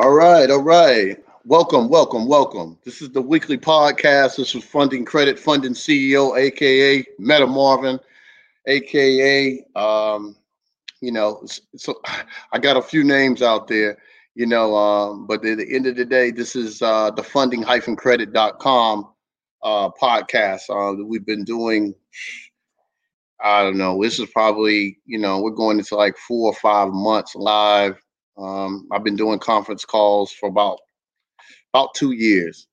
All right, all right. Welcome, welcome, welcome. This is the weekly podcast. This is Funding Credit Funding CEO, aka Meta Marvin, aka um, you know, so I got a few names out there, you know, um, but at the end of the day, this is uh, the funding-credit.com uh, podcast uh, that we've been doing. I don't know. This is probably, you know, we're going into like four or five months live. Um, I've been doing conference calls for about about two years.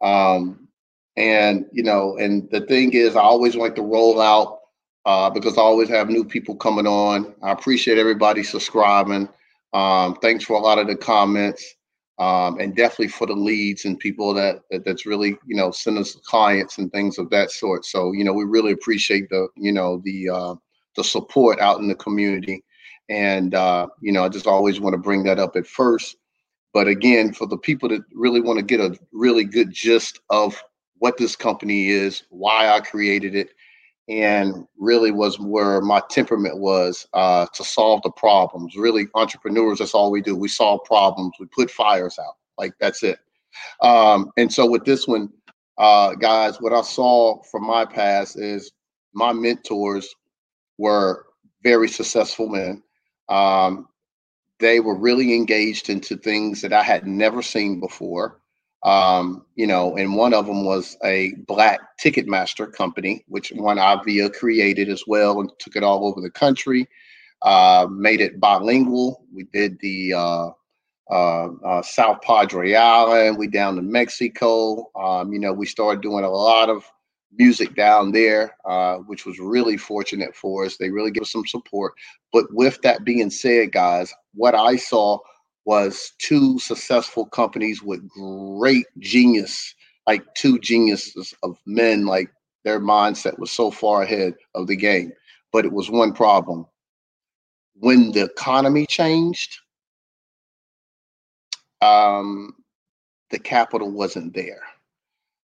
Um, and you know, and the thing is, I always like to roll out uh, because I always have new people coming on. I appreciate everybody subscribing. Um, thanks for a lot of the comments, um, and definitely for the leads and people that, that that's really you know send us clients and things of that sort. So you know we really appreciate the you know the uh, the support out in the community, and uh, you know I just always want to bring that up at first. But again, for the people that really want to get a really good gist of what this company is, why I created it, and really was where my temperament was uh, to solve the problems. Really, entrepreneurs, that's all we do. We solve problems. We put fires out. Like that's it. Um, and so with this one, uh, guys, what I saw from my past is my mentors were very successful men. Um, they were really engaged into things that I had never seen before um, you know, and one of them was a black Ticketmaster company, which one Avia created as well and took it all over the country, uh, made it bilingual. We did the uh, uh, uh, South Padre Island, we down to Mexico. Um, you know, we started doing a lot of music down there, uh, which was really fortunate for us. They really gave us some support. But with that being said, guys, what I saw was two successful companies with great genius, like two geniuses of men, like their mindset was so far ahead of the game. But it was one problem. When the economy changed, um, the capital wasn't there.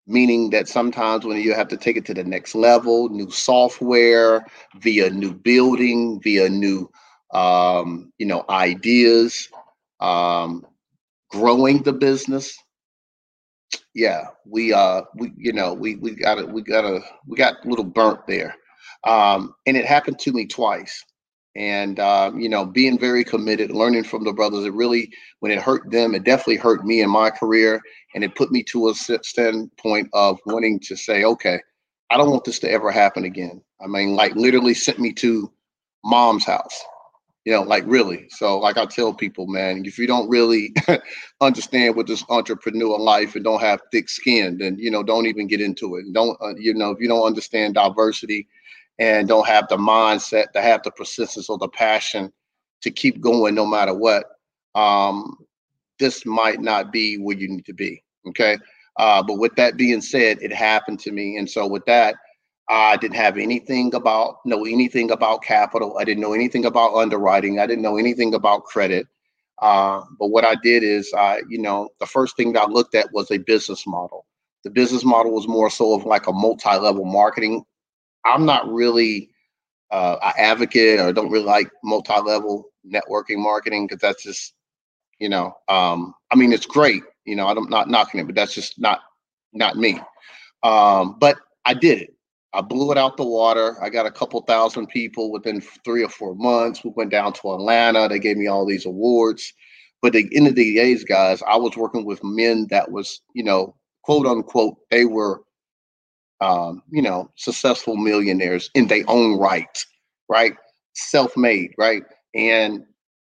Meaning that sometimes when you have to take it to the next level, new software, via new building, via new um, you know ideas, um, growing the business. Yeah, we uh we you know we we got it we got a we got a little burnt there, um, and it happened to me twice. And uh, you know, being very committed, learning from the brothers, it really when it hurt them, it definitely hurt me in my career, and it put me to a standpoint of wanting to say, okay, I don't want this to ever happen again. I mean, like literally sent me to mom's house you know, like really. So, like I tell people, man, if you don't really understand what this entrepreneur life and don't have thick skin, then you know, don't even get into it. Don't uh, you know if you don't understand diversity and don't have the mindset to have the persistence or the passion to keep going no matter what, um, this might not be where you need to be. Okay. Uh, but with that being said, it happened to me, and so with that. I didn't have anything about know anything about capital. I didn't know anything about underwriting. I didn't know anything about credit. Uh, but what I did is, I, you know, the first thing that I looked at was a business model. The business model was more so of like a multi-level marketing. I'm not really uh, an advocate or don't really like multi-level networking marketing because that's just, you know, um, I mean, it's great. You know, I'm not knocking it, but that's just not not me. Um, but I did it. I blew it out the water. I got a couple thousand people within three or four months. We went down to Atlanta. They gave me all these awards. But the end of the days, guys, I was working with men that was, you know, quote unquote, they were, um, you know, successful millionaires in their own right, right? Self-made, right? And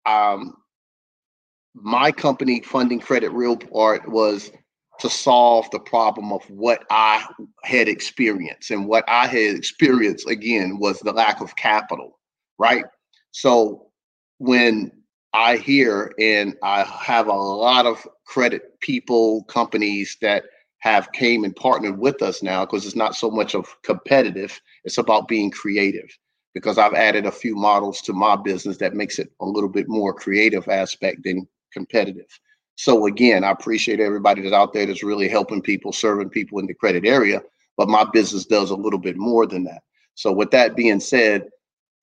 um, my company, Funding Credit Real Part, was to solve the problem of what I had experienced. And what I had experienced, again, was the lack of capital, right? So when I hear and I have a lot of credit people, companies that have came and partnered with us now because it's not so much of competitive, it's about being creative. Because I've added a few models to my business that makes it a little bit more creative aspect than competitive. So again, I appreciate everybody that's out there that's really helping people, serving people in the credit area. But my business does a little bit more than that. So with that being said,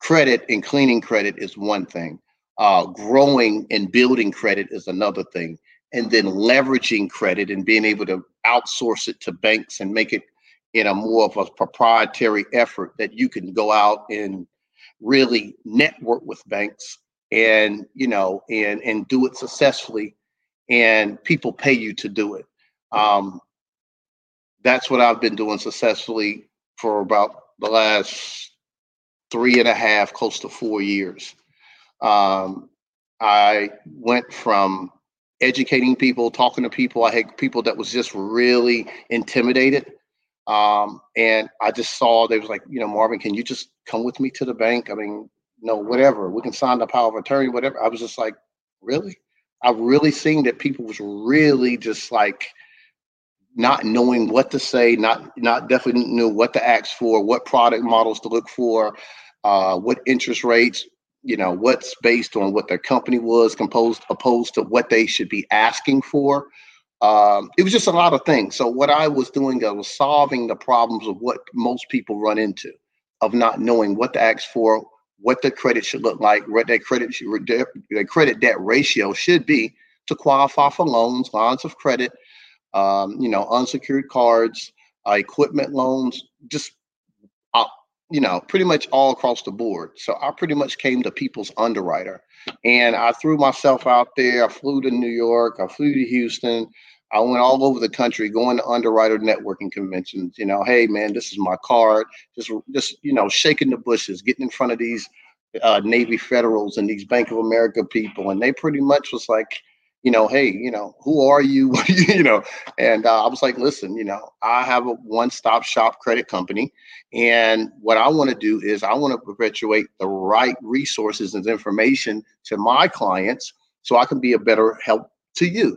credit and cleaning credit is one thing. Uh, growing and building credit is another thing. And then leveraging credit and being able to outsource it to banks and make it in a more of a proprietary effort that you can go out and really network with banks and you know and and do it successfully and people pay you to do it. Um, that's what i've been doing successfully for about the last three and a half close to four years. Um, i went from educating people talking to people i had people that was just really intimidated um, and I just saw they was like, you know, Marvin, can you just come with me to the bank? I mean, no, whatever. We can sign the power of attorney, whatever. I was just like, really? I've really seen that people was really just like not knowing what to say, not not definitely knew what to ask for, what product models to look for, uh, what interest rates, you know, what's based on what their company was composed opposed to what they should be asking for um, it was just a lot of things. So what I was doing, I was solving the problems of what most people run into, of not knowing what to ask for, what the credit should look like, what that credit the credit debt ratio should be to qualify for loans, lines of credit, um, you know, unsecured cards, uh, equipment loans, just you know, pretty much all across the board. So I pretty much came to people's underwriter and I threw myself out there. I flew to New York, I flew to Houston. I went all over the country going to underwriter networking conventions. You know, hey man, this is my card. Just, just you know, shaking the bushes, getting in front of these uh, Navy Federals and these Bank of America people, and they pretty much was like, you know, hey, you know, who are you? you know, and uh, I was like, listen, you know, I have a one-stop shop credit company, and what I want to do is I want to perpetuate the right resources and information to my clients so I can be a better help to you.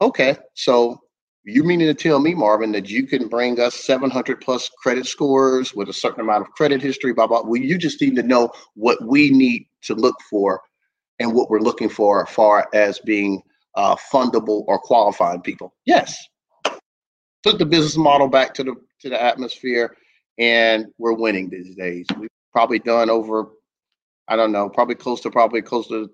Okay, so you meaning to tell me, Marvin, that you can bring us 700 plus credit scores with a certain amount of credit history, blah, blah. Well, you just need to know what we need to look for and what we're looking for as far as being uh, fundable or qualified people. Yes. Took the business model back to the to the atmosphere, and we're winning these days. We've probably done over, I don't know, probably close to probably close to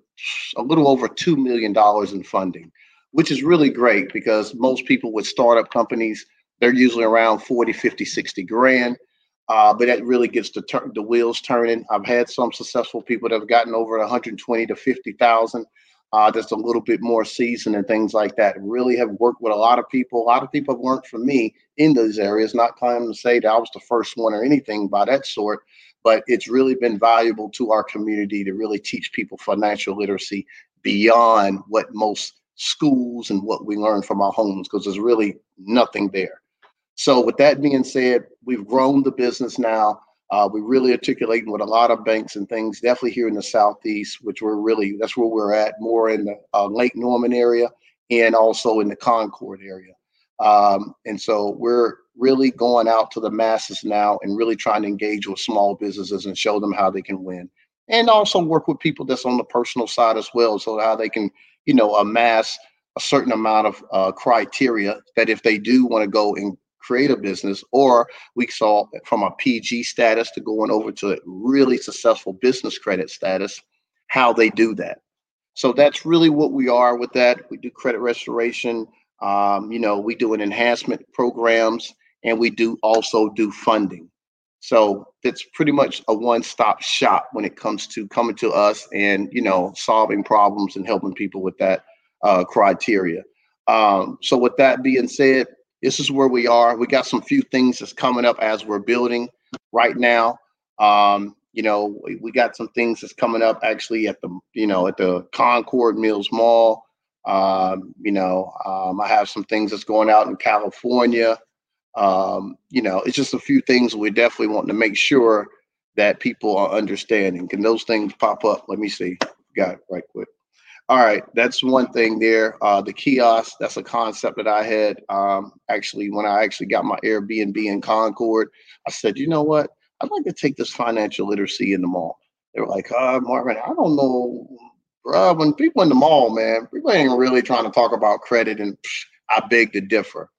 a little over two million dollars in funding, which is really great because most people with startup companies they're usually around 40, 50, 60 grand. Uh, but that really gets the tur- the wheels turning. I've had some successful people that have gotten over 120 to 50,000. Uh, just a little bit more seasoned and things like that. Really have worked with a lot of people. A lot of people have learned from me in those areas. Not claiming to say that I was the first one or anything by that sort, but it's really been valuable to our community to really teach people financial literacy beyond what most schools and what we learn from our homes because there's really nothing there. So with that being said, we've grown the business now. Uh, we're really articulating with a lot of banks and things, definitely here in the Southeast, which we're really, that's where we're at, more in the uh, Lake Norman area and also in the Concord area. Um, and so we're really going out to the masses now and really trying to engage with small businesses and show them how they can win. And also work with people that's on the personal side as well, so how they can, you know, amass a certain amount of uh, criteria that if they do want to go and create a business, or we saw from a PG status to going over to a really successful business credit status, how they do that. So that's really what we are with that. We do credit restoration. Um, you know, we do an enhancement programs, and we do also do funding. So it's pretty much a one-stop shop when it comes to coming to us and you know solving problems and helping people with that uh, criteria. Um, so with that being said, this is where we are. We got some few things that's coming up as we're building right now. Um, you know, we, we, got some things that's coming up actually at the, you know, at the Concord Mills Mall. Um, you know, um, I have some things that's going out in California. Um, you know, it's just a few things we definitely want to make sure that people are understanding. Can those things pop up? Let me see. Got right quick. All right, that's one thing there. Uh, the kiosk, that's a concept that I had um, actually when I actually got my Airbnb in Concord. I said, you know what? I'd like to take this financial literacy in the mall. They were like, uh, Marvin, I don't know, bro. When people in the mall, man, people ain't really trying to talk about credit, and psh, I beg to differ.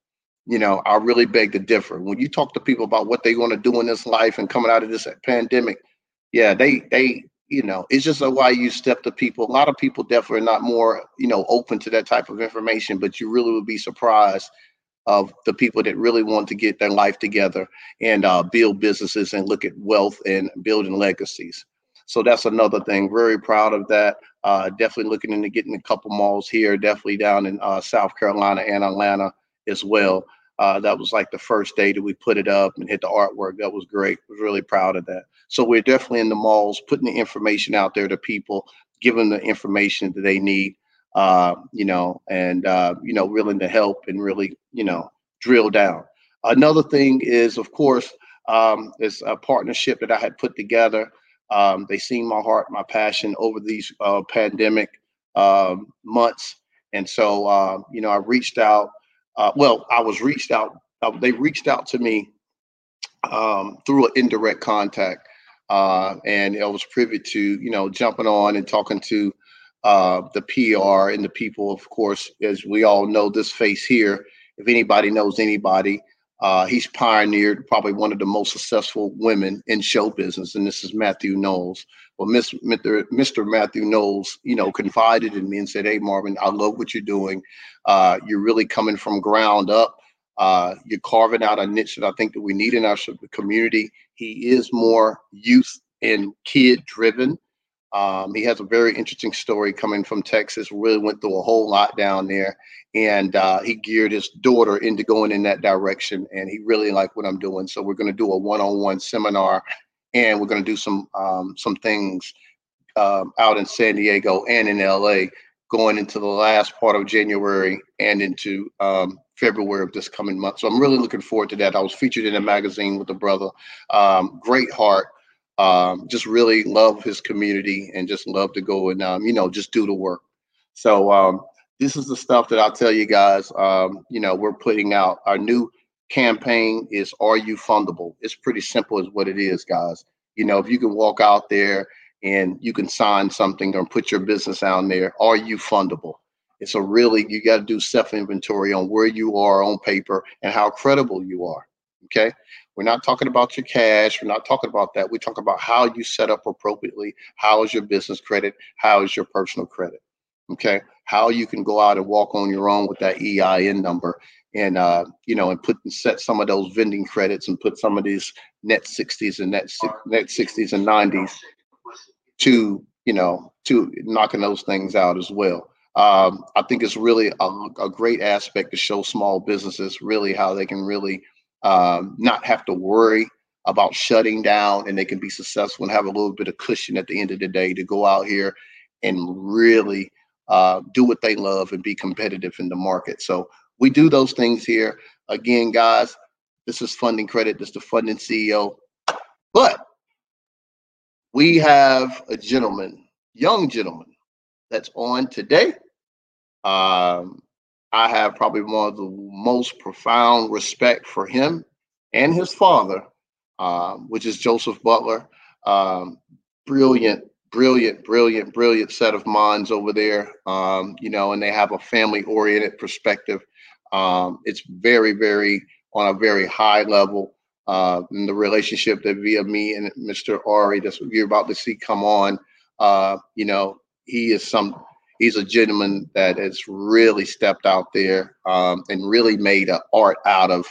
You know, I really beg to differ. When you talk to people about what they want to do in this life and coming out of this pandemic, yeah, they they you know, it's just a why you step to people. A lot of people definitely are not more, you know, open to that type of information, but you really would be surprised of the people that really want to get their life together and uh, build businesses and look at wealth and building legacies. So that's another thing. Very proud of that. Uh, definitely looking into getting a couple malls here, definitely down in uh, South Carolina and Atlanta as well. Uh, that was like the first day that we put it up and hit the artwork. That was great. Was really proud of that. So we're definitely in the malls, putting the information out there to people, giving the information that they need. Uh, you know, and uh, you know, willing to help and really, you know, drill down. Another thing is, of course, um, is a partnership that I had put together. Um, they seen my heart, my passion over these uh, pandemic um, months, and so uh, you know, I reached out uh, well, I was reached out. Uh, they reached out to me um, through an indirect contact, uh, and I was privy to you know jumping on and talking to uh, the PR and the people. Of course, as we all know, this face here. If anybody knows anybody, uh, he's pioneered probably one of the most successful women in show business, and this is Matthew Knowles. Well, Mr. Mr. Matthew Knowles, you know, confided in me and said, "Hey, Marvin, I love what you're doing. Uh, you're really coming from ground up. Uh, you're carving out a niche that I think that we need in our community. He is more youth and kid driven. Um, he has a very interesting story coming from Texas. Really went through a whole lot down there, and uh, he geared his daughter into going in that direction. And he really liked what I'm doing. So we're going to do a one-on-one seminar and we're going to do some um, some things um, out in San Diego and in LA going into the last part of January and into um, February of this coming month. So I'm really looking forward to that. I was featured in a magazine with a brother. Um, great heart. Um, just really love his community and just love to go and um, you know just do the work. So um, this is the stuff that I'll tell you guys. Um, you know, we're putting out our new campaign is Are You Fundable? It's pretty simple, as what it is, guys. You know, if you can walk out there and you can sign something or put your business out there, are you fundable? It's a really, you got to do self inventory on where you are on paper and how credible you are. Okay. We're not talking about your cash. We're not talking about that. We talk about how you set up appropriately. How is your business credit? How is your personal credit? Okay. How you can go out and walk on your own with that EIN number and uh, you know, and put and set some of those vending credits and put some of these net 60s and net net 60s and 90s to you know to knocking those things out as well. Um, I think it's really a, a, great aspect to show small businesses really how they can really um, not have to worry about shutting down and they can be successful and have a little bit of cushion at the end of the day to go out here and really uh, do what they love and be competitive in the market. So we do those things here. Again, guys, this is funding credit. This is the funding CEO. But we have a gentleman, young gentleman, that's on today. Um, I have probably one of the most profound respect for him and his father, um, which is Joseph Butler. Um, brilliant, brilliant, brilliant, brilliant set of minds over there. Um, you know, and they have a family-oriented perspective um, it's very, very on a very high level. Uh, in the relationship that via me and Mr. Ari, that's what you're about to see come on. Uh, you know, he is some. He's a gentleman that has really stepped out there um, and really made an art out of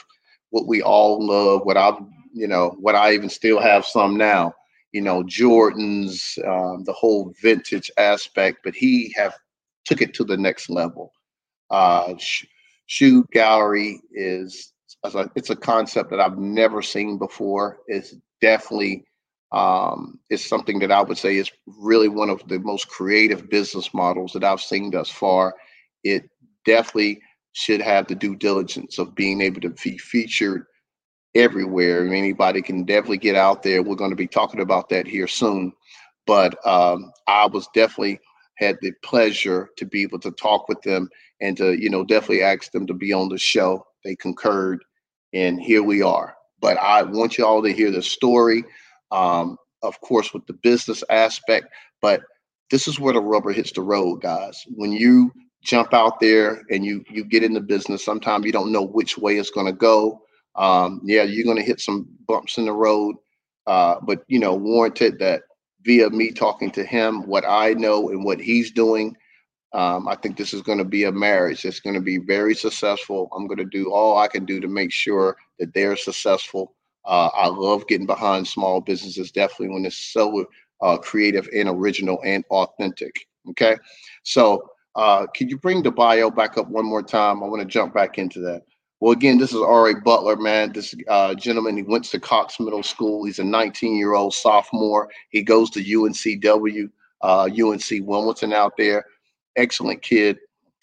what we all love. What I, you know, what I even still have some now. You know, Jordans, um, the whole vintage aspect, but he have took it to the next level. Uh, Shoed Gallery is it's a concept that I've never seen before. It's definitely um, is something that I would say is really one of the most creative business models that I've seen thus far. It definitely should have the due diligence of being able to be featured everywhere. Anybody can definitely get out there. We're going to be talking about that here soon. But um, I was definitely had the pleasure to be able to talk with them and to you know definitely ask them to be on the show. They concurred, and here we are. But I want you all to hear the story, um, of course, with the business aspect. But this is where the rubber hits the road, guys. When you jump out there and you you get in the business, sometimes you don't know which way it's going to go. Um, yeah, you're going to hit some bumps in the road, uh, but you know, warranted that via me talking to him, what I know and what he's doing. Um, I think this is going to be a marriage. It's going to be very successful. I'm going to do all I can do to make sure that they're successful. Uh, I love getting behind small businesses, definitely when it's so uh, creative and original and authentic. Okay. So, uh, could you bring the bio back up one more time? I want to jump back into that. Well, again, this is R.A. Butler, man. This uh, gentleman, he went to Cox Middle School. He's a 19 year old sophomore. He goes to UNCW, uh, UNC Wilmington out there. Excellent kid.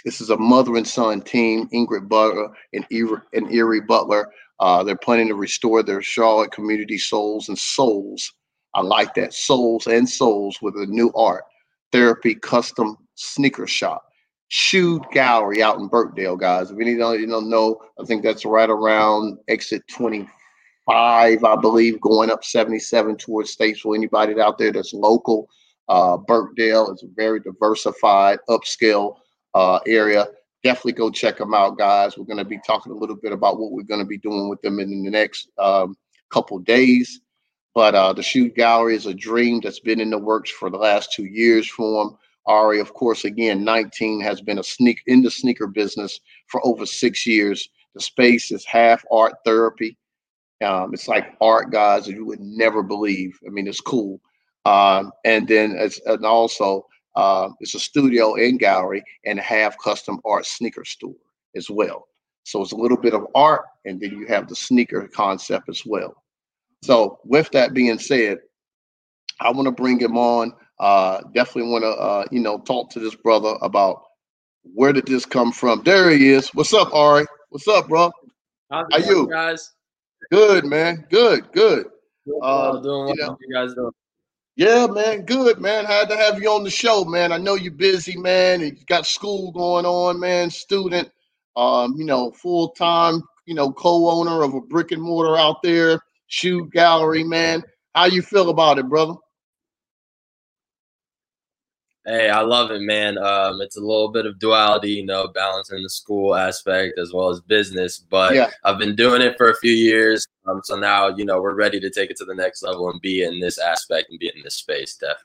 This is a mother and son team, Ingrid Butler and and Irie Butler. Uh, they're planning to restore their Charlotte community souls and souls. I like that souls and souls with a new art therapy custom sneaker shop. Shoed Gallery out in Birkdale, guys. If any don't, you don't know, I think that's right around exit 25, I believe, going up 77 towards Statesville. Anybody out there that's local, uh, Birkdale is a very diversified, upscale uh, area. Definitely go check them out, guys. We're going to be talking a little bit about what we're going to be doing with them in the next um, couple days. But uh, the Shoed Gallery is a dream that's been in the works for the last two years for them. Ari, of course, again, 19 has been a sneak in the sneaker business for over six years. The space is half art therapy. Um, it's like art, guys, that you would never believe. I mean, it's cool. Um, and then it's and also uh, it's a studio and gallery and have custom art sneaker store as well. So it's a little bit of art, and then you have the sneaker concept as well. So with that being said, I want to bring him on uh, definitely want to, uh, you know, talk to this brother about where did this come from. There he is. What's up, Ari? What's up, bro? How's How you, guys? Good, man. Good, good. Uh, doing what you, know, you guys doing? Yeah, man. Good, man. Had to have you on the show, man. I know you're busy, man. You got school going on, man. Student, um, you know, full time, you know, co-owner of a brick and mortar out there, Shoed Gallery, man. How you feel about it, brother? Hey, I love it, man. Um, it's a little bit of duality, you know, balancing the school aspect as well as business. But yeah. I've been doing it for a few years, um, so now you know we're ready to take it to the next level and be in this aspect and be in this space, definitely.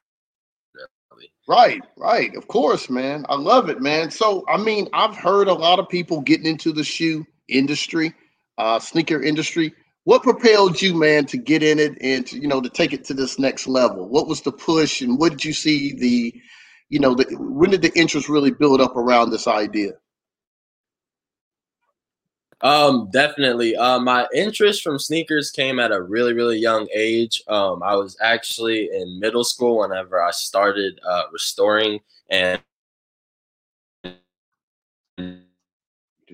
Right, right. Of course, man. I love it, man. So, I mean, I've heard a lot of people getting into the shoe industry, uh, sneaker industry. What propelled you, man, to get in it and to, you know to take it to this next level? What was the push, and what did you see the you know, the, when did the interest really build up around this idea? Um, definitely. Uh, my interest from sneakers came at a really, really young age. Um, I was actually in middle school whenever I started uh, restoring and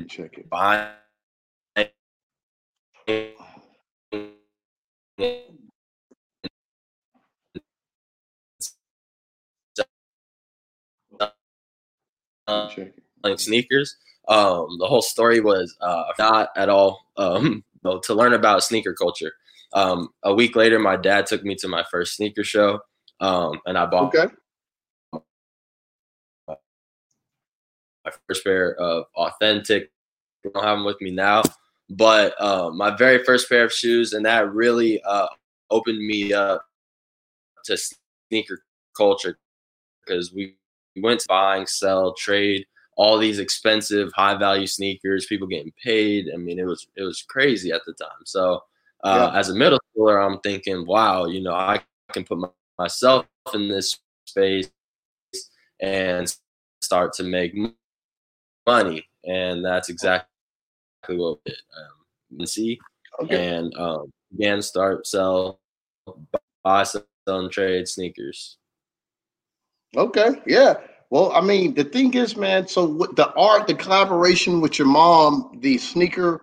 check it. Buying uh, playing sneakers. Um, the whole story was uh, not at all um, to learn about sneaker culture. Um, a week later, my dad took me to my first sneaker show, um, and I bought okay. my first pair of authentic. I don't have them with me now, but uh, my very first pair of shoes, and that really uh, opened me up to sneaker culture because we went to buying, sell, trade, all these expensive, high value sneakers, people getting paid. I mean, it was it was crazy at the time. So uh, yeah. as a middle schooler, I'm thinking, wow, you know, I can put my, myself in this space and start to make money, and that's exactly what we did. Um, see, okay. and um, began to start sell, buy, sell, and trade sneakers. Okay, yeah. Well, I mean, the thing is, man. So with the art, the collaboration with your mom, the sneaker,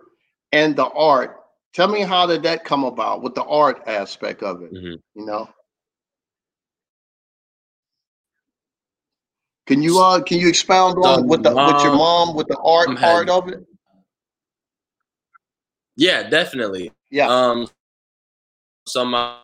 and the art. Tell me how did that come about with the art aspect of it? Mm-hmm. You know. Can you uh can you expound on with the mom, with your mom with the art had, part of it? Yeah, definitely. Yeah. Um. So my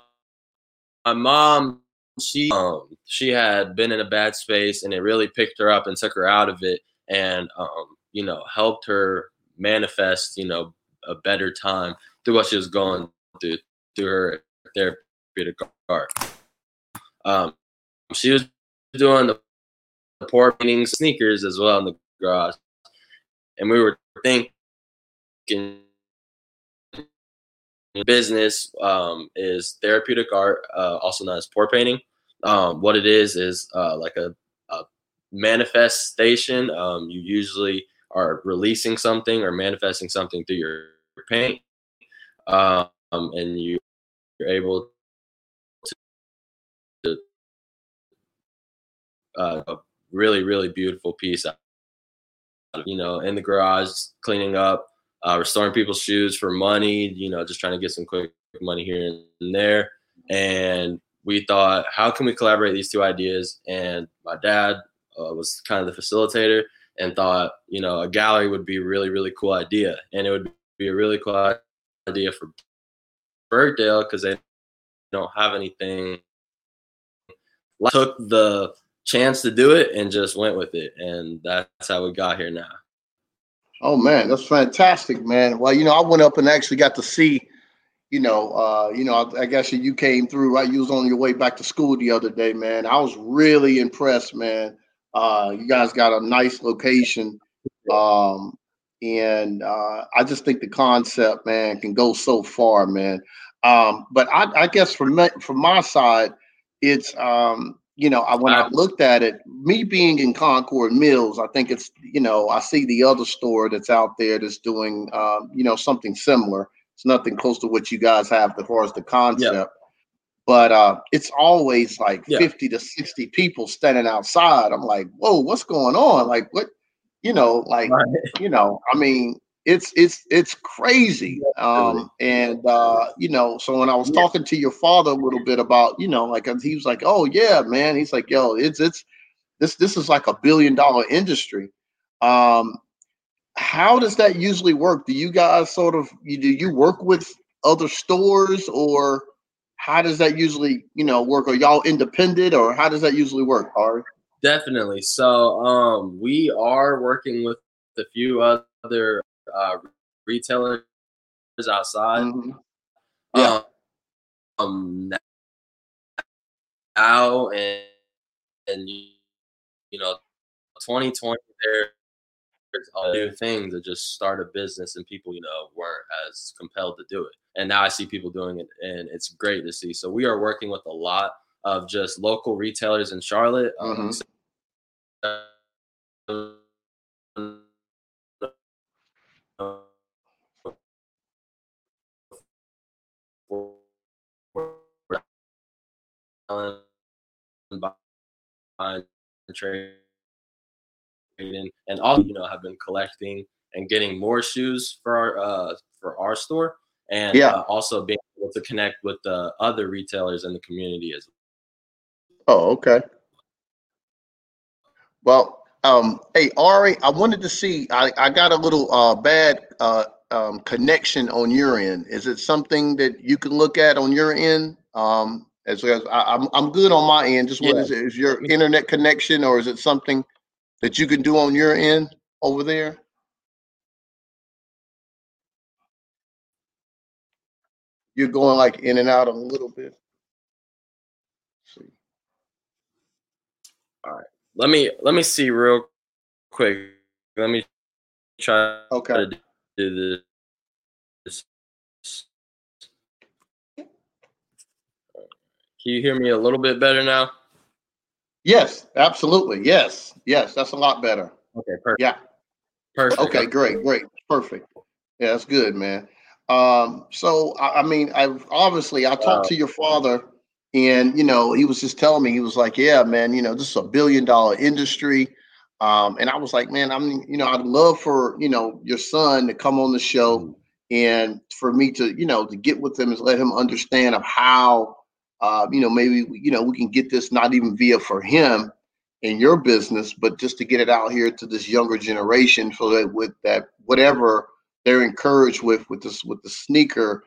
my mom she um she had been in a bad space and it really picked her up and took her out of it and um you know helped her manifest you know a better time through what she was going through through her therapeutic art um, she was doing the pour painting sneakers as well in the garage, and we were thinking business um, is therapeutic art, uh, also known as pour painting. Um, what it is is uh, like a, a manifestation. Um, you usually are releasing something or manifesting something through your, paint, um, and you, you're able to, to uh, a really really beautiful piece. You know, in the garage, cleaning up uh, restoring people's shoes for money, you know, just trying to get some quick money here and there. And we thought, how can we collaborate these two ideas? And my dad uh, was kind of the facilitator and thought, you know, a gallery would be a really, really cool idea. And it would be a really cool idea for Birkdale because they don't have anything. I Took the chance to do it and just went with it. And that's how we got here now. Oh man, that's fantastic, man. Well, you know, I went up and actually got to see, you know, uh, you know, I, I guess you came through, right? You was on your way back to school the other day, man. I was really impressed, man. Uh, you guys got a nice location. Um, and uh, I just think the concept, man, can go so far, man. Um, but I, I guess from my, from my side, it's um, you know, I, when I looked at it, me being in Concord Mills, I think it's, you know, I see the other store that's out there that's doing, um, you know, something similar. It's nothing close to what you guys have as far as the concept. Yeah. But uh, it's always like yeah. 50 to 60 people standing outside. I'm like, whoa, what's going on? Like, what, you know, like, right. you know, I mean, it's it's it's crazy. Um, and uh, you know, so when I was talking to your father a little bit about, you know, like he was like, "Oh yeah, man," he's like, "Yo, it's it's this this is like a billion dollar industry." Um, how does that usually work? Do you guys sort of you do you work with other stores or how does that usually you know work? Are y'all independent or how does that usually work, Ari? Definitely. So um, we are working with a few other uh, retailers outside. Mm-hmm. Yeah. Um, now and and you, know, 2020 there's a new thing to just start a business and people you know weren't as compelled to do it and now i see people doing it and it's great to see so we are working with a lot of just local retailers in charlotte um, mm-hmm. buying trading and all you know have been collecting and getting more shoes for our uh, for our store and yeah. Uh, also being able to connect with the other retailers in the community as well. Oh, okay. Well, um, hey Ari, I wanted to see. I, I got a little uh, bad uh, um, connection on your end. Is it something that you can look at on your end? Um, as, as I, am I'm, I'm good on my end. Just what yeah. is it? Is your internet connection, or is it something that you can do on your end over there? You're going like in and out a little bit. Let's see. All right. Let me let me see real quick. Let me try okay. to do this. Can you hear me a little bit better now? Yes, absolutely. Yes, yes, that's a lot better. Okay, perfect. Yeah. Perfect. Okay, great, great, perfect. Yeah, that's good, man. Um, so I, I mean, I've obviously I talked to your father, and you know, he was just telling me he was like, "Yeah, man, you know, this is a billion dollar industry." Um, and I was like, man, I'm, you know, I'd love for you know your son to come on the show, mm-hmm. and for me to, you know, to get with him and let him understand of how uh, you know, maybe you know we can get this not even via for him in your business, but just to get it out here to this younger generation, so that with that whatever they're encouraged with with this with the sneaker,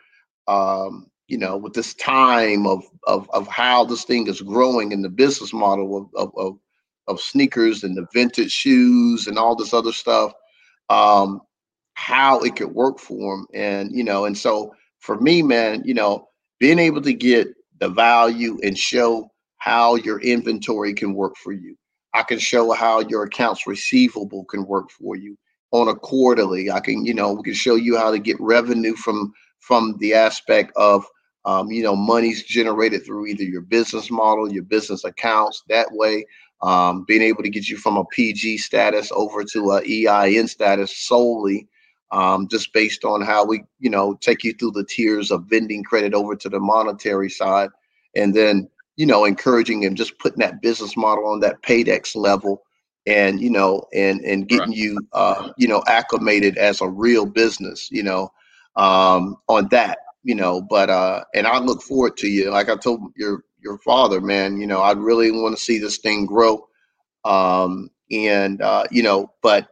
um, you know, with this time of of of how this thing is growing in the business model of of of, of sneakers and the vintage shoes and all this other stuff, um, how it could work for them, and you know, and so for me, man, you know, being able to get the value and show how your inventory can work for you. I can show how your accounts receivable can work for you on a quarterly. I can, you know, we can show you how to get revenue from from the aspect of um, you know, money's generated through either your business model, your business accounts. That way, um, being able to get you from a PG status over to a EIN status solely, um, just based on how we, you know, take you through the tiers of vending credit over to the monetary side, and then, you know, encouraging and just putting that business model on that Paydex level, and you know, and and getting right. you, uh, you know, acclimated as a real business, you know, um, on that you know, but uh and I look forward to you. Like I told your your father, man, you know, I really want to see this thing grow. Um and uh, you know, but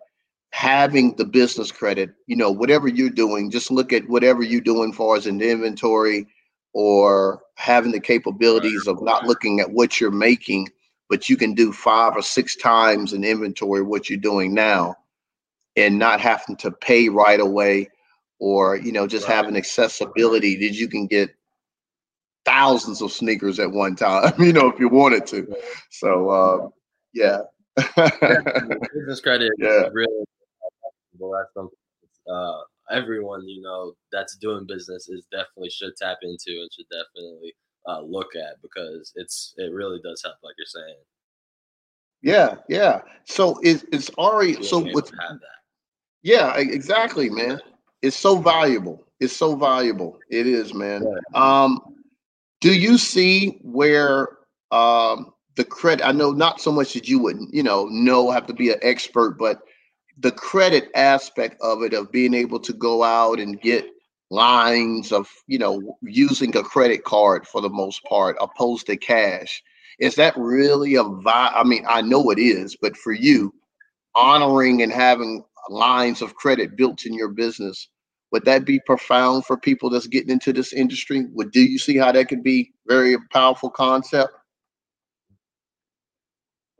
having the business credit, you know, whatever you're doing, just look at whatever you're doing far as an inventory or having the capabilities of not looking at what you're making, but you can do five or six times in inventory what you're doing now and not having to pay right away or you know just right. having accessibility that you can get thousands of sneakers at one time you know if you wanted to. So uh, yeah. Business credit yeah. really well that's something uh, everyone you know that's doing business is definitely should tap into and should definitely uh, look at because it's it really does help like you're saying yeah yeah so is it's already so with yeah exactly man it's so valuable. It's so valuable. It is, man. Um, do you see where um, the credit? I know not so much that you wouldn't, you know, know have to be an expert, but the credit aspect of it, of being able to go out and get lines of, you know, using a credit card for the most part, opposed to cash. Is that really a vi? I mean, I know it is, but for you, honoring and having lines of credit built in your business would that be profound for people that's getting into this industry would do you see how that could be very powerful concept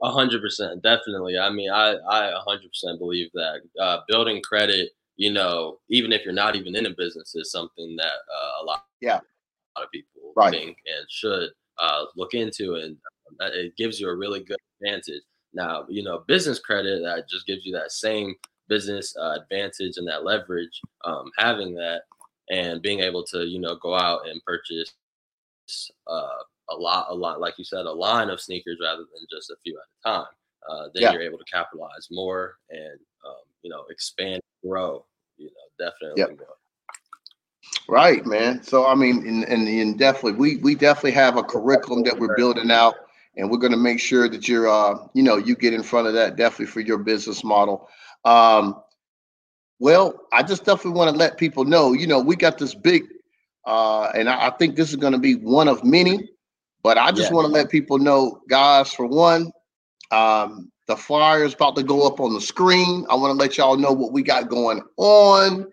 a hundred percent definitely. I mean i i a hundred percent believe that uh, building credit you know even if you're not even in a business is something that uh, a lot yeah. a lot of people right. think and should uh, look into and it gives you a really good advantage. Now you know business credit that just gives you that same business uh, advantage and that leverage, um, having that and being able to, you know, go out and purchase uh, a lot, a lot, like you said, a line of sneakers rather than just a few at a time. Uh, then yeah. you're able to capitalize more and, um, you know, expand, grow, you know, definitely yep. Right, man. So I mean, and, and, and definitely, we we definitely have a curriculum that we're building out, and we're going to make sure that you're, uh, you know, you get in front of that definitely for your business model. Um, well, I just definitely want to let people know, you know, we got this big, uh, and I, I think this is going to be one of many, but I just yeah. want to let people know, guys, for one, um, the flyer is about to go up on the screen. I want to let y'all know what we got going on.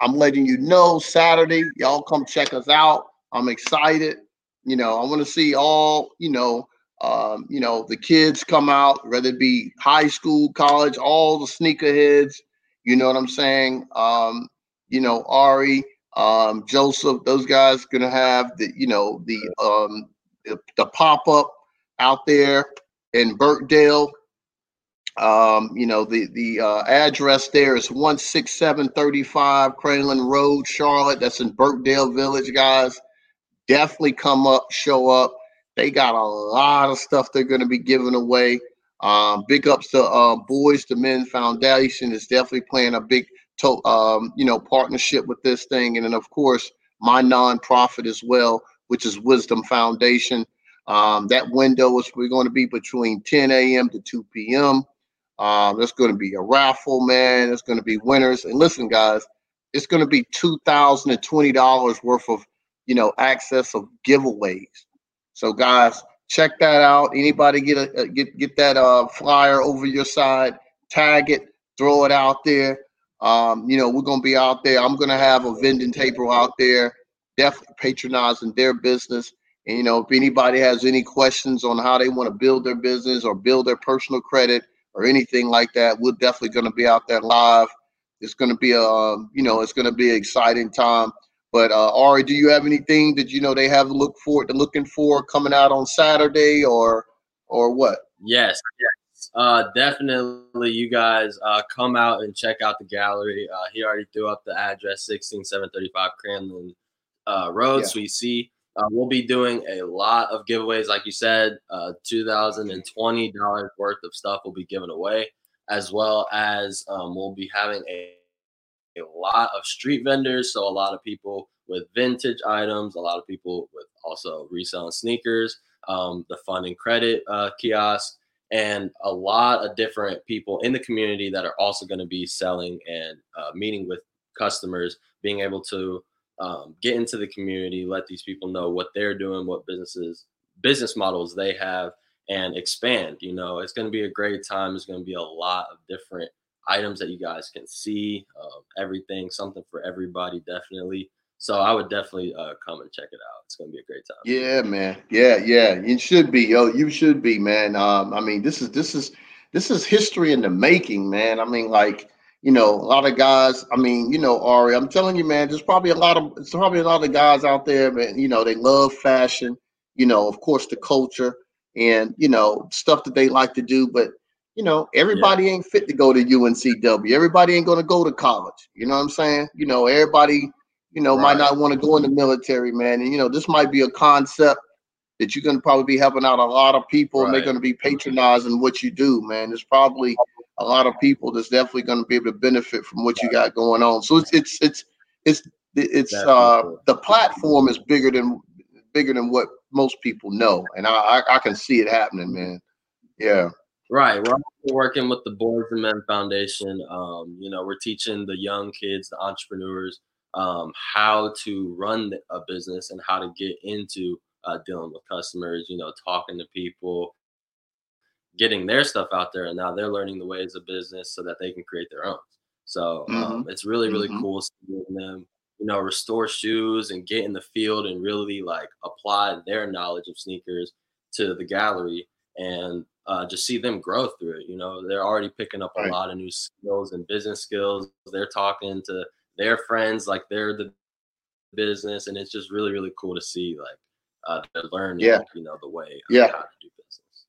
I'm letting you know Saturday, y'all come check us out. I'm excited. You know, I want to see all, you know, um, you know, the kids come out, whether it be high school, college, all the sneakerheads, you know what I'm saying? Um, you know, Ari, um, Joseph, those guys gonna have the, you know, the um the, the pop-up out there in Birkdale. Um, you know, the the uh, address there is 16735 Crane Road, Charlotte. That's in Birkdale Village, guys. Definitely come up, show up they got a lot of stuff they're going to be giving away. Um, big ups to uh, Boys to Men Foundation is definitely playing a big, to- um, you know, partnership with this thing, and then of course my nonprofit as well, which is Wisdom Foundation. Um, that window is we're going to be between 10 a.m. to 2 p.m. Um, there's going to be a raffle, man. There's going to be winners, and listen, guys, it's going to be two thousand and twenty dollars worth of, you know, access of giveaways. So guys, check that out. Anybody get a get get that uh flyer over your side, tag it, throw it out there. Um, you know, we're gonna be out there. I'm gonna have a vending table out there, definitely patronizing their business. And you know, if anybody has any questions on how they want to build their business or build their personal credit or anything like that, we're definitely gonna be out there live. It's gonna be a um, you know, it's gonna be an exciting time. But uh, Ari, do you have anything that you know they have to look forward to looking for coming out on Saturday or or what? Yes, yes, uh, definitely. You guys uh, come out and check out the gallery. Uh, he already threw up the address: sixteen seven thirty five Cranland uh, Road, yeah. Suite C. Uh, we'll be doing a lot of giveaways, like you said. Uh, two thousand and twenty dollars worth of stuff will be given away, as well as um, we'll be having a a lot of street vendors. So a lot of people with vintage items, a lot of people with also reselling sneakers, um, the fund and credit uh, kiosk, and a lot of different people in the community that are also going to be selling and uh, meeting with customers, being able to um, get into the community, let these people know what they're doing, what businesses, business models they have, and expand. You know, it's going to be a great time. There's going to be a lot of different items that you guys can see, uh, everything, something for everybody, definitely. So I would definitely uh, come and check it out. It's gonna be a great time. Yeah, man. Yeah, yeah. You should be, yo. You should be, man. Um, I mean, this is this is this is history in the making, man. I mean, like you know, a lot of guys. I mean, you know, Irie, I'm telling you, man. There's probably a lot of there's probably a lot of guys out there, man. You know, they love fashion. You know, of course, the culture and you know stuff that they like to do, but you know, everybody yeah. ain't fit to go to UNCW. Everybody ain't going to go to college. You know what I'm saying? You know, everybody, you know, right. might not want to go in the military, man. And you know, this might be a concept that you're going to probably be helping out a lot of people, right. and they're going to be patronizing what you do, man. It's probably a lot of people that's definitely going to be able to benefit from what you got going on. So it's it's it's it's it's uh the platform is bigger than bigger than what most people know, and I I, I can see it happening, man. Yeah. Right. We're working with the Boys and Men Foundation. Um, you know, we're teaching the young kids, the entrepreneurs, um, how to run a business and how to get into uh, dealing with customers, you know, talking to people, getting their stuff out there. And now they're learning the ways of business so that they can create their own. So um, mm-hmm. it's really, really mm-hmm. cool seeing them, you know, restore shoes and get in the field and really like apply their knowledge of sneakers to the gallery. And uh, just see them grow through it. You know, they're already picking up a right. lot of new skills and business skills. They're talking to their friends like they're the business, and it's just really, really cool to see like uh, they're learning, yeah. you know, the way yeah. how to do business.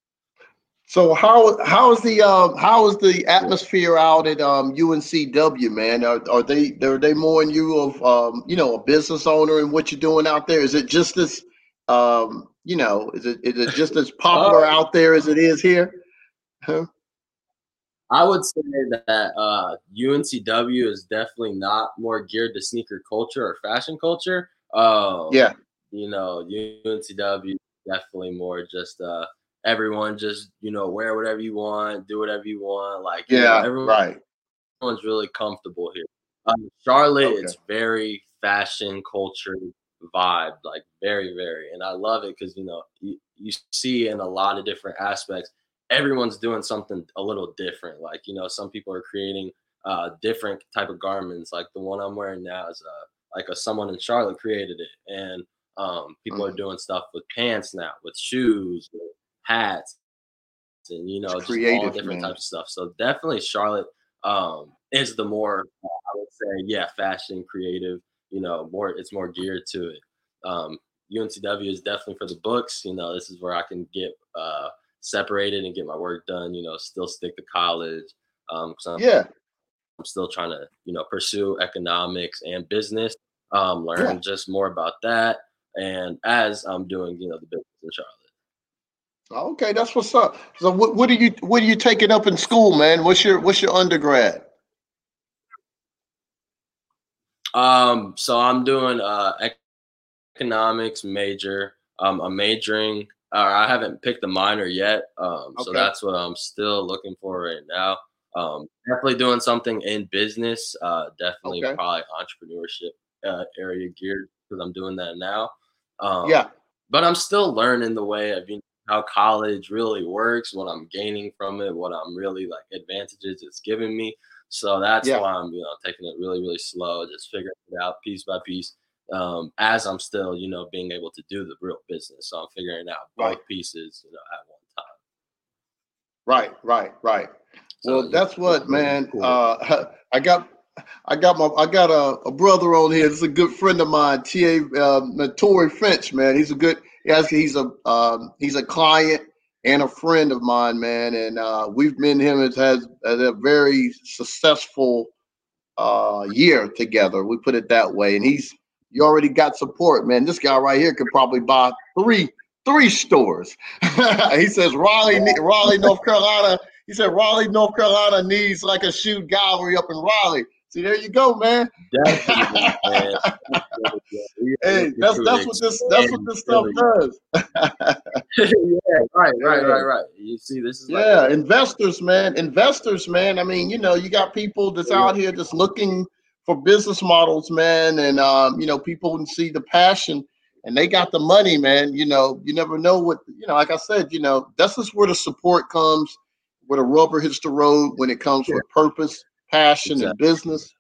So how how is the um how is the atmosphere out at um UNCW man? Are, are they are they more in you of um you know a business owner and what you're doing out there? Is it just as um you know, is it is it just as popular uh, out there as it is here? Huh? I would say that uh, UNCW is definitely not more geared to sneaker culture or fashion culture. Uh, yeah, you know, UNCW definitely more just uh, everyone just you know wear whatever you want, do whatever you want. Like yeah, know, everyone, right. Everyone's really comfortable here. Um, Charlotte, okay. it's very fashion culture vibe, like very, very. And I love it because you know you, you see in a lot of different aspects, everyone's doing something a little different. Like you know, some people are creating uh, different type of garments. Like the one I'm wearing now is uh, like a someone in Charlotte created it, and um, people mm-hmm. are doing stuff with pants now, with shoes, with hats, and you know, just all different man. types of stuff. So definitely Charlotte um, is the more I would say, yeah, fashion creative you know, more it's more geared to it. Um, UNCW is definitely for the books. You know, this is where I can get uh, separated and get my work done. You know, still stick to college. Um, I'm, yeah, I'm still trying to you know pursue economics and business. Um, learn yeah. just more about that, and as I'm doing, you know, the business in Charlotte. Okay, that's what's up. So, what, what are you what are you taking up in school, man? What's your what's your undergrad? Um, so I'm doing uh economics major. Um, I'm majoring. Uh, I haven't picked the minor yet. Um, okay. so that's what I'm still looking for right now. Um, definitely doing something in business. Uh, definitely okay. probably entrepreneurship uh, area geared because I'm doing that now. Um, yeah. But I'm still learning the way of you know, how college really works, what I'm gaining from it, what I'm really like advantages it's giving me. So that's yeah. why I'm, you know, taking it really, really slow, just figuring it out piece by piece. Um, as I'm still, you know, being able to do the real business. So I'm figuring out both right. pieces, you know, at one time. Right, right, right. So, well, that's what, man. Cool. Uh, I got I got my I got a, a brother on here. This is a good friend of mine, T.A. Uh, Tory Finch, man. He's a good. Has, he's a um, he's a client and a friend of mine, man. And uh, we've been him as has had a very successful uh, year together. We put it that way. And he's you already got support, man. This guy right here could probably buy three three stores. he says Raleigh, Raleigh, North Carolina. He said Raleigh, North Carolina needs like a shoe gallery up in Raleigh. See, there you go, man. Definitely, man. hey, that's that's what this that's what this stuff does. yeah, right, right, right, right. You see, this is yeah, like- investors, man, investors, man. I mean, you know, you got people that's out here just looking for business models, man, and um, you know, people can see the passion and they got the money, man. You know, you never know what you know. Like I said, you know, that's just where the support comes, where the rubber hits the road when it comes yeah. with purpose passion exactly. and business,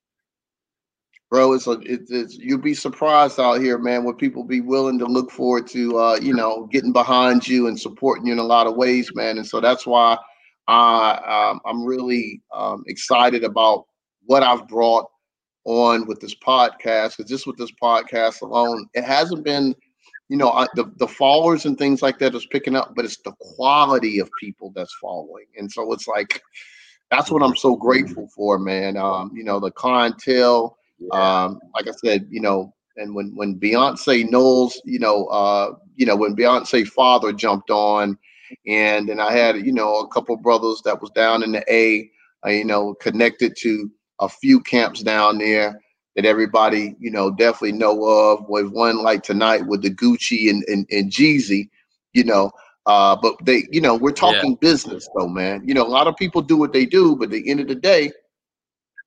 bro, it's a it's, it's you'll be surprised out here, man, when people be willing to look forward to uh, you know, getting behind you and supporting you in a lot of ways, man. And so that's why I um, I'm really um, excited about what I've brought on with this podcast because just with this podcast alone, it hasn't been, you know, I, the the followers and things like that is picking up, but it's the quality of people that's following, and so it's like that's what I'm so grateful for, man. Um, you know, the clientele. Um, like I said, you know, and when when Beyonce Knowles, you know, uh, you know, when Beyonce father jumped on, and then I had, you know, a couple brothers that was down in the A, uh, you know, connected to a few camps down there that everybody, you know, definitely know of. With one like tonight with the Gucci and and, and Jeezy, you know, uh, but they, you know, we're talking yeah. business though, man. You know, a lot of people do what they do, but at the end of the day,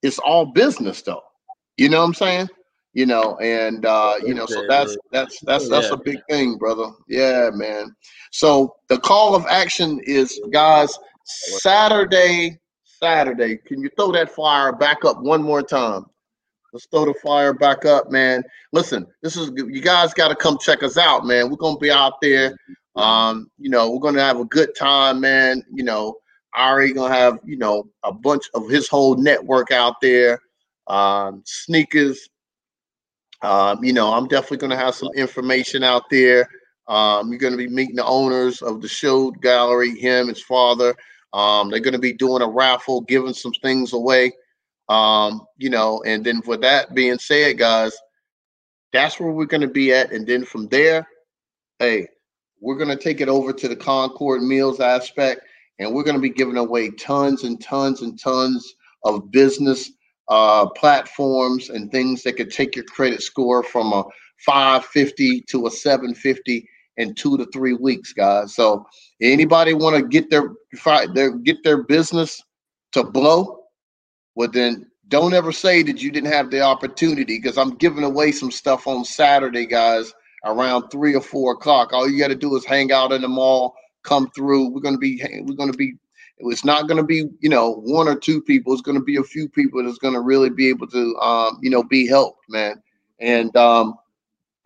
it's all business though. You know what I'm saying? You know, and uh, you know, so that's that's that's that's a big thing, brother. Yeah, man. So the call of action is guys, Saturday, Saturday. Can you throw that flyer back up one more time? Let's throw the flyer back up, man. Listen, this is you guys got to come check us out, man. We're gonna be out there um, you know, we're gonna have a good time, man. You know, Irie gonna have, you know, a bunch of his whole network out there. Um, sneakers. Um, you know, I'm definitely gonna have some information out there. Um, you're gonna be meeting the owners of the Shoed Gallery, him, his father. Um, they're gonna be doing a raffle, giving some things away. Um, you know, and then for that being said, guys, that's where we're gonna be at. And then from there, hey, we're going to take it over to the Concord Mills aspect, and we're going to be giving away tons and tons and tons of business uh, platforms and things that could take your credit score from a 550 to a 750 in two to three weeks, guys. So anybody want to get their, their get their business to blow, well then don't ever say that you didn't have the opportunity because I'm giving away some stuff on Saturday, guys around three or four o'clock. All you got to do is hang out in the mall, come through. We're gonna be we're gonna be it's not going to be you know one or two people it's going to be a few people that's going to really be able to um, you know be helped man and um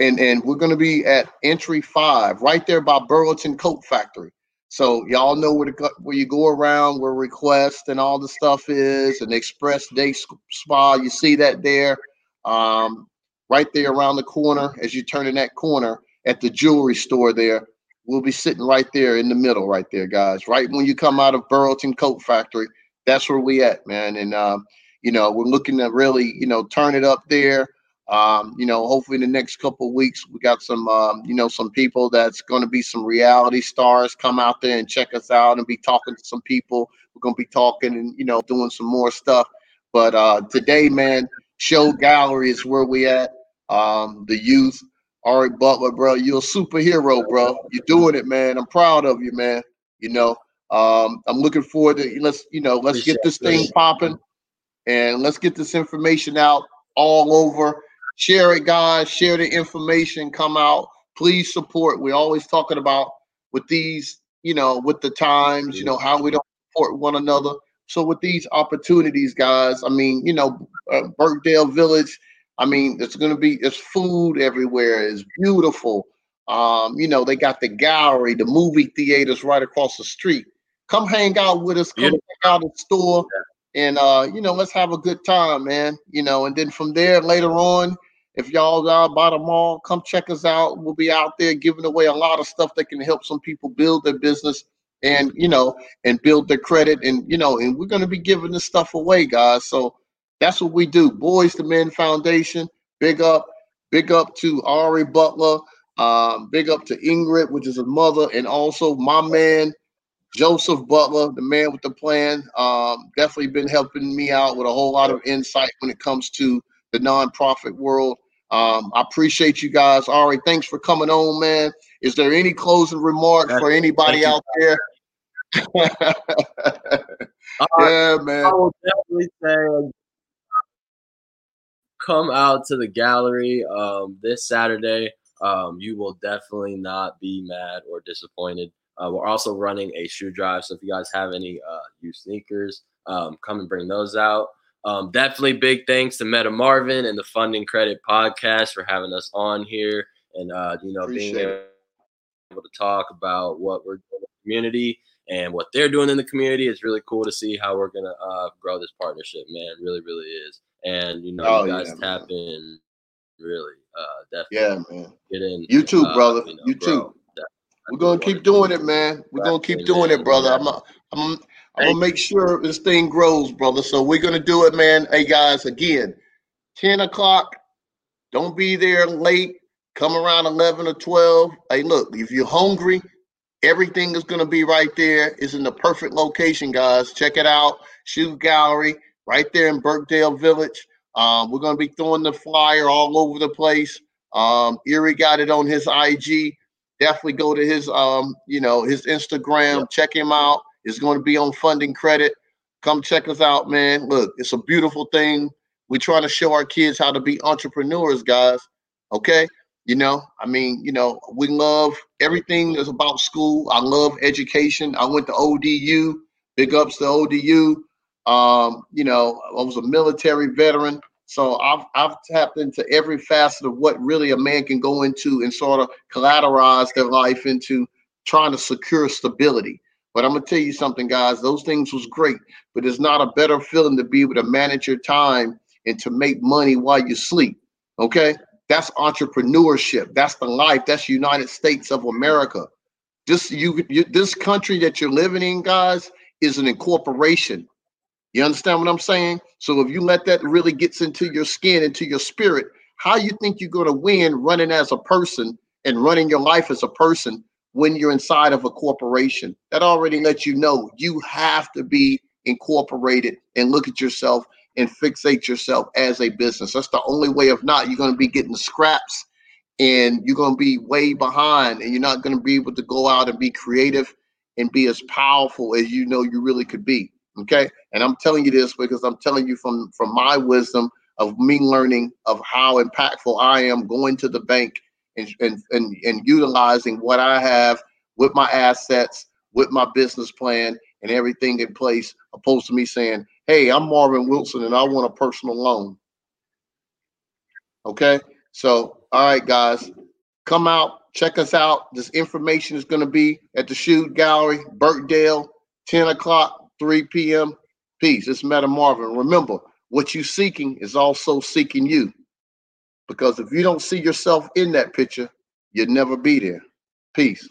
and and we're going to be at entry five right there by burlington coat factory so y'all know where to where you go around where request and all the stuff is and express day spa you see that there um right there around the corner as you turn in that corner at the jewelry store there. We'll be sitting right there in the middle, right there, guys. Right when you come out of Burlington Coat Factory, that's where we at, man. And um, you know, we're looking to really, you know, turn it up there. Um, you know, hopefully in the next couple weeks, we got some, um, you know, some people that's going to be some reality stars come out there and check us out and be talking to some people. We're going to be talking and you know doing some more stuff. But uh, today, man, Shoed Gallery is where we at um, the youth. Irie Butler, bro, you're a superhero, bro. You're doing it, man. I'm proud of you, man. You know, um, I'm looking forward to let's, you know, let's get this thing popping and let's get this information out all over. Share it, guys. Share the information. Come out. Please support. We're always talking about with these, you know, with the times, you know, how we don't support one another. So with these opportunities, guys, I mean, you know, uh, Birkdale Village I mean, it's going to be it's food everywhere. It's beautiful. Um, you know, they got the gallery, the movie theaters right across the street. Come hang out with us. Come yeah. check out the store and uh, you know, let's have a good time, man. You know, and then from there later on, if y'all are by the mall, come check us out. We'll be out there giving away a lot of stuff that can help some people build their business and you know and build their credit and you know and we're going to be giving this stuff away guys so that's what we do boys to men foundation big up big up to Irie Butler um, big up to ingrid which is a mother and also my man Joseph Butler, the man with the plan, um, definitely been helping me out with a whole lot of insight when it comes to the nonprofit world. Um, I appreciate you guys. Irie, thanks for coming on, man. Is there any closing remarks for anybody out there? uh, yeah, man. I will definitely say come out to the gallery um, this Saturday. Um, you will definitely not be mad or disappointed. Uh, we're also running a shoe drive. So if you guys have any uh, used sneakers, um, come and bring those out. Um, definitely big thanks to Meta Marvin and the Funding Credit Podcast for having us on here and uh, you know Appreciate being able to talk about what we're doing in the community and what they're doing in the community. It's really cool to see how we're gonna uh, grow this partnership, man. really, really is. And you know, oh, you guys yeah, tap man. in, really, uh, definitely. Yeah, man. Get in. You too, uh, brother. You, know, you too. We're gonna keep doing it, man. We're gonna keep doing it, brother. I'm, a, I'm, I'm gonna make sure this thing grows, brother. So we're gonna do it, man. Hey guys, again, 10 o'clock. Don't be there late. Come around 11 or 12. Hey, look, if you're hungry, everything is gonna be right there. It's in the perfect location, guys. Check it out. Shoed Gallery, right there in Birkdale Village. Um, we're gonna be throwing the flyer all over the place. Um, Irie got it on his IG definitely go to his um, you know, his Instagram, yep. check him out. It's going to be on funding credit. Come check us out, man. Look, it's a beautiful thing. We're trying to show our kids how to be entrepreneurs, guys. Okay. You know, I mean, you know, we love everything that's about school. I love education. I went to ODU. Big ups to ODU. Um, you know, I was a military veteran. So I've I've tapped into every facet of what really a man can go into and sort of collateralize their life into trying to secure stability. But I'm gonna tell you something, guys. Those things was great, but it's not a better feeling to be able to manage your time and to make money while you sleep. Okay, that's entrepreneurship. That's the life. That's United States of America. This you, you this country that you're living in, guys, is an incorporation. You understand what I'm saying? So if you let that really gets into your skin, into your spirit, how you think you're going to win running as a person and running your life as a person when you're inside of a corporation? That already lets you know you have to be incorporated and look at yourself and fixate yourself as a business. That's the only way. If not, you're going to be getting scraps and you're going to be way behind and you're not going to be able to go out and be creative and be as powerful as you know you really could be. Okay. And I'm telling you this because I'm telling you from from my wisdom of me learning of how impactful I am going to the bank and and and, and utilizing what I have with my assets, with my business plan and everything in place, opposed to me saying, Hey, I'm Marvin Wilson and I want a personal loan. Okay. So, all right, guys, come out, check us out. This information is going to be at the Shoed Gallery, Birkdale, 10 o'clock 3 p.m. Peace. It's Meta Marvin. Remember, what you're seeking is also seeking you. Because if you don't see yourself in that picture, you'll never be there. Peace.